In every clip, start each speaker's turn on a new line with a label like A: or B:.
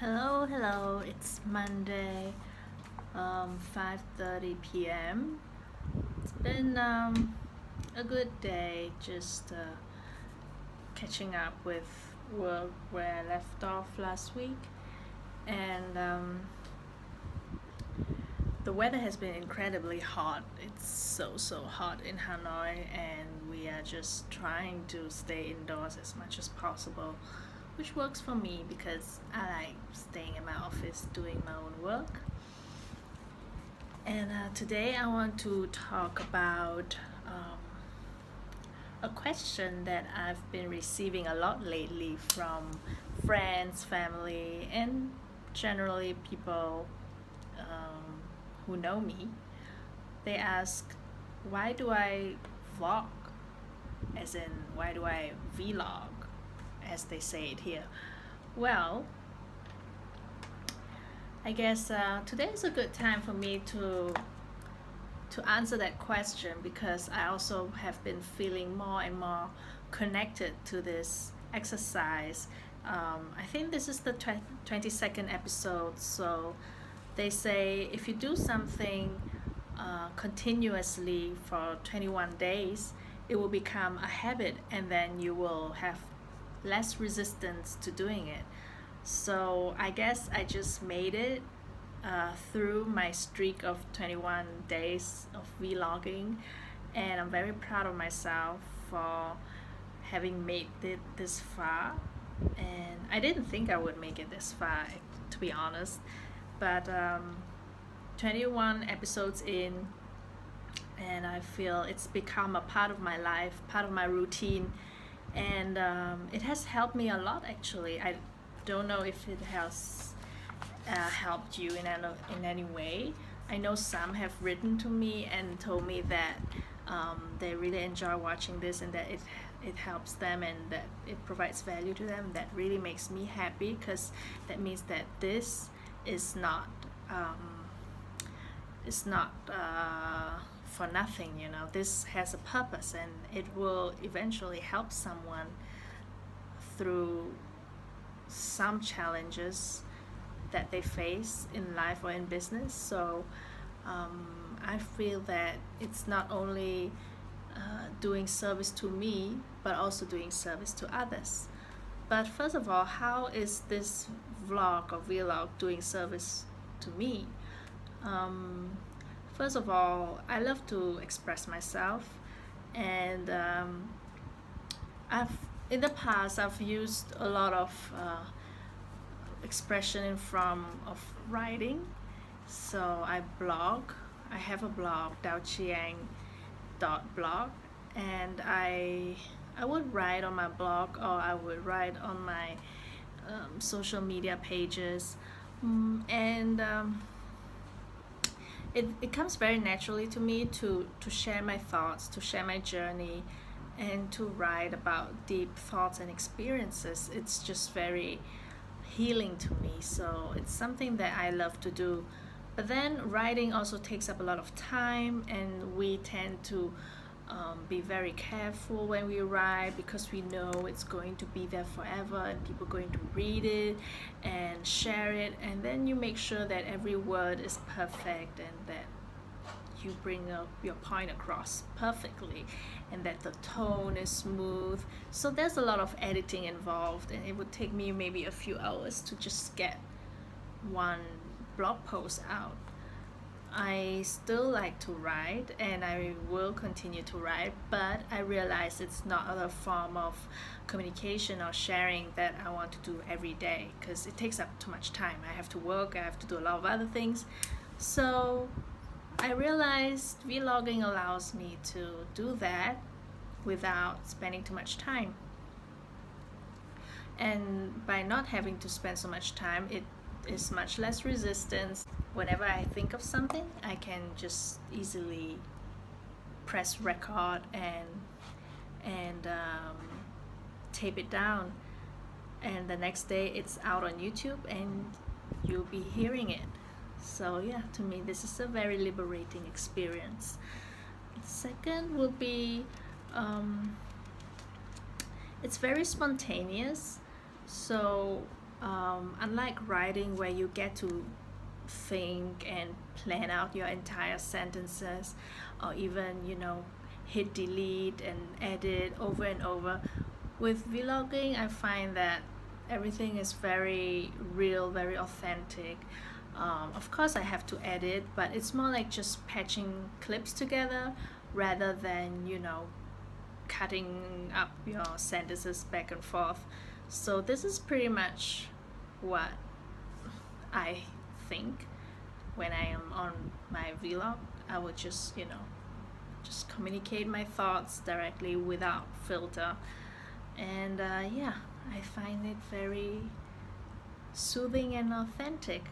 A: Hello, hello. It's Monday, um, 5:30 p.m. It's been um, a good day, just uh, catching up with work where I left off last week, and um, the weather has been incredibly hot. It's so so hot in Hanoi, and we are just trying to stay indoors as much as possible which works for me because I like staying in my office doing my own work. And uh, today I want to talk about um, a question that I've been receiving a lot lately from friends, family, and generally people um, who know me. They ask, why do I vlog? As in, why do I vlog? As they say it here? Well, I guess uh, today is a good time for me to to answer that question because I also have been feeling more and more connected to this exercise. Um, I think this is the 22nd episode, so they say if you do something uh, continuously for 21 days, it will become a habit and then you will have less resistance to doing it. So I guess I just made it uh, through my streak of 21 days of vlogging and I'm very proud of myself for having made it this far and I didn't think I would make it this far to be honest but um, 21 episodes in and I feel it's become a part of my life part of my routine and um, it has helped me a lot actually. I don't know if it has uh, helped you in any, in any way. I know some have written to me and told me that um, they really enjoy watching this and that it it helps them and that it provides value to them. That really makes me happy because that means that this is not um, it's not uh, for nothing you know? This has a purpose and it will eventually help someone through some challenges that they face in life or in business. So um, I feel that it's not only uh, doing service to me but also doing service to others. But first of all how is this vlog or vlog doing service to me? Um, first of all I love to express myself and um, I've in the past I've used a lot of uh, expression from of writing. So I blog. I have a blog blog, and I I would write on my blog or I would write on my um, social media pages. Mm, and um, it, it comes very naturally to me to, to share my thoughts, to share my journey, and to write about deep thoughts and experiences. It's just very healing to me. So it's something that I love to do. But then writing also takes up a lot of time, and we tend to um, be very careful when we write because we know it's going to be there forever and people going to read it and share it. And then you make sure that every word is perfect and that you bring up your point across perfectly and that the tone is smooth. So there's a lot of editing involved and it would take me maybe a few hours to just get one blog post out I still like to write and I will continue to write but I realize it's not a form of communication or sharing that I want to do every day because it takes up too much time. I have to work I have to do a lot of other things. So I realized vlogging allows me to do that without spending too much time. And by not having to spend so much time it is much less resistance whenever I think of something, I can just easily press record and and um, tape it down. And the next day it's out on YouTube and you'll be hearing it. So yeah to me this is a very liberating experience. Second would be um, it's very spontaneous. So um, unlike writing where you get to think and plan out your entire sentences or even you know hit delete and edit over and over. With vlogging i find that everything is very real very authentic. Um, of course i have to edit but it's more like just patching clips together rather than you know cutting up your sentences back and forth. So this is pretty much what I think when I am on my vlog I would just you know just communicate my thoughts directly without filter. And uh, yeah I find it very soothing and authentic.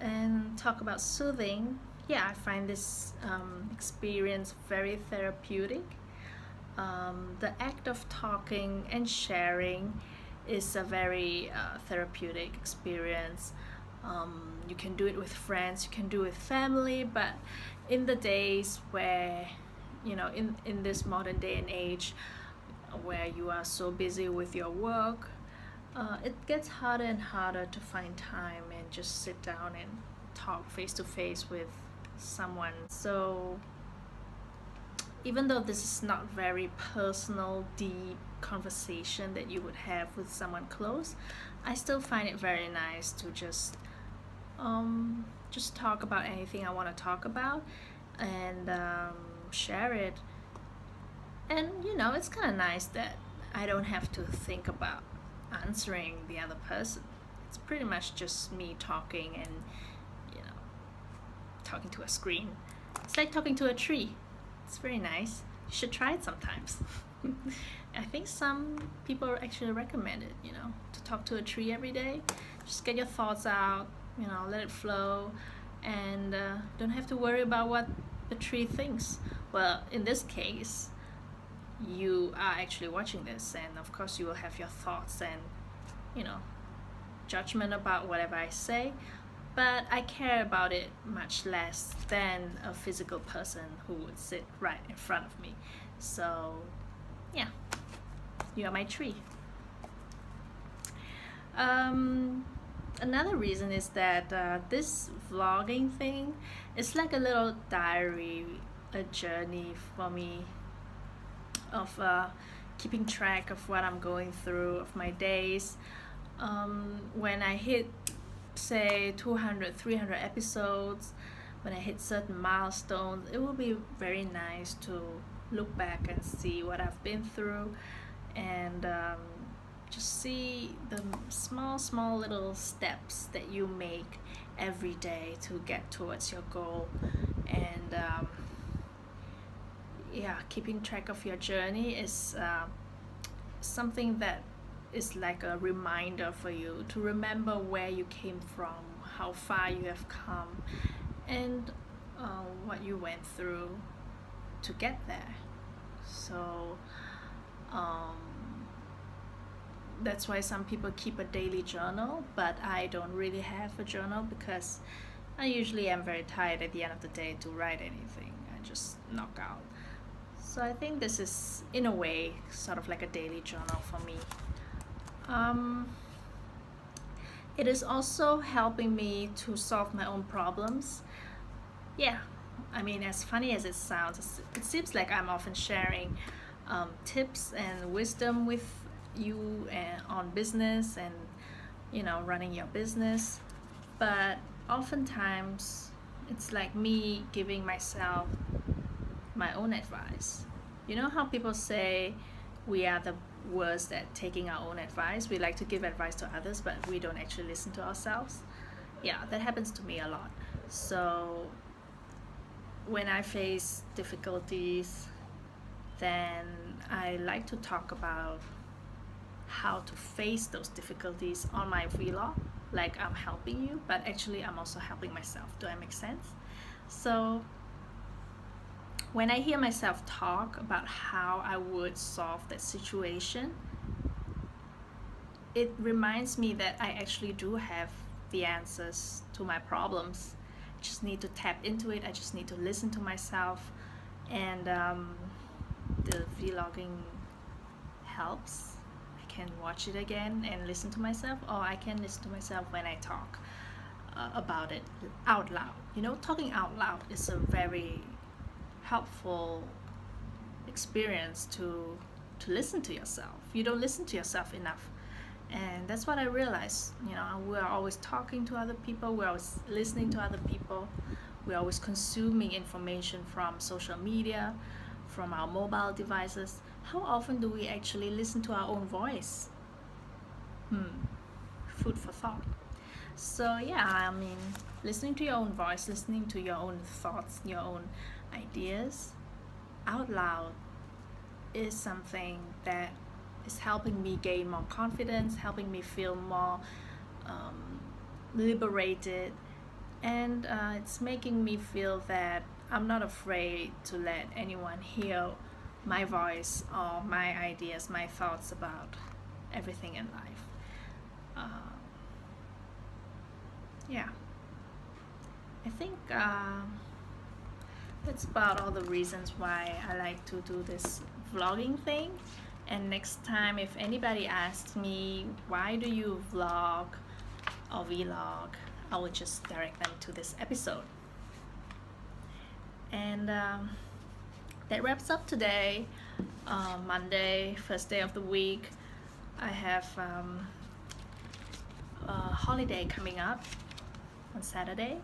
A: And talk about soothing yeah I find this um, experience very therapeutic. Um, the act of talking and sharing is a very uh, therapeutic experience. Um, you can do it with friends, you can do it with family, but in the days where, you know, in, in this modern day and age, where you are so busy with your work, uh, it gets harder and harder to find time and just sit down and talk face to face with someone. So even though this is not very personal, deep conversation that you would have with someone close, I still find it very nice to just um, just talk about anything I want to talk about and um, share it. And you know, it's kind of nice that I don't have to think about answering the other person. It's pretty much just me talking and you know, talking to a screen. It's like talking to a tree. It's very nice. You should try it sometimes. I think some people actually recommend it, you know, to talk to a tree every day. Just get your thoughts out, you know, let it flow, and uh, don't have to worry about what the tree thinks. Well, in this case, you are actually watching this, and of course, you will have your thoughts and, you know, judgment about whatever I say but I care about it much less than a physical person who would sit right in front of me. So, yeah, you are my tree. Um, another reason is that uh, this vlogging thing is like a little diary, a journey for me of uh, keeping track of what I'm going through, of my days. Um, when I hit say 200 300 episodes when I hit certain milestones it will be very nice to look back and see what I've been through and um, just see the small small little steps that you make every day to get towards your goal and um, yeah keeping track of your journey is uh, something that is like a reminder for you to remember where you came from, how far you have come, and uh, what you went through to get there. So um, that's why some people keep a daily journal, but I don't really have a journal because I usually am very tired at the end of the day to write anything. I just knock out. So I think this is, in a way, sort of like a daily journal for me. Um, it is also helping me to solve my own problems. Yeah, I mean, as funny as it sounds, it seems like I'm often sharing um, tips and wisdom with you and on business and you know running your business but oftentimes it's like me giving myself my own advice you know how people say we are the worst at taking our own advice. We like to give advice to others, but we don't actually listen to ourselves. Yeah, that happens to me a lot. So when I face difficulties, then I like to talk about how to face those difficulties on my vlog. Like I'm helping you, but actually I'm also helping myself. Do I make sense? So when I hear myself talk about how I would solve that situation, it reminds me that I actually do have the answers to my problems. I just need to tap into it, I just need to listen to myself, and um, the vlogging helps, can watch it again and listen to myself, or I can listen to myself when I talk uh, about it out loud. You know, talking out loud is a very helpful experience to to listen to yourself. You don't listen to yourself enough. And that's what I realized. You know, we're always talking to other people, we're always listening to other people, we're always consuming information from social media, from our mobile devices. How often do we actually listen to our own voice? Hmm, food for thought. So, yeah, I mean, listening to your own voice, listening to your own thoughts, your own ideas out loud is something that is helping me gain more confidence, helping me feel more um, liberated, and uh, it's making me feel that I'm not afraid to let anyone hear my voice or my ideas, my thoughts about everything in life. Uh, yeah, I think uh, that's about all the reasons why I like to do this vlogging thing. And next time if anybody asks me why do you vlog or vlog? I will just direct them to this episode. And um, that wraps up today. Uh, Monday first day of the week. I have um, a holiday coming up on Saturday.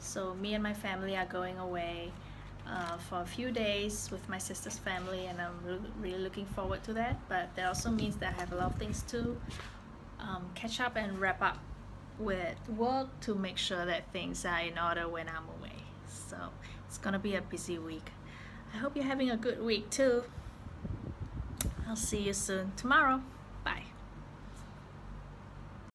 A: So me and my family are going away uh, for a few days with my sister's family and I'm re really looking forward to that. But that also means that I have a lot of things to um, catch up and wrap up with work to make sure that things are in order when I'm away. So it's gonna be a busy week I hope you're having a good week too. I'll see you soon. Tomorrow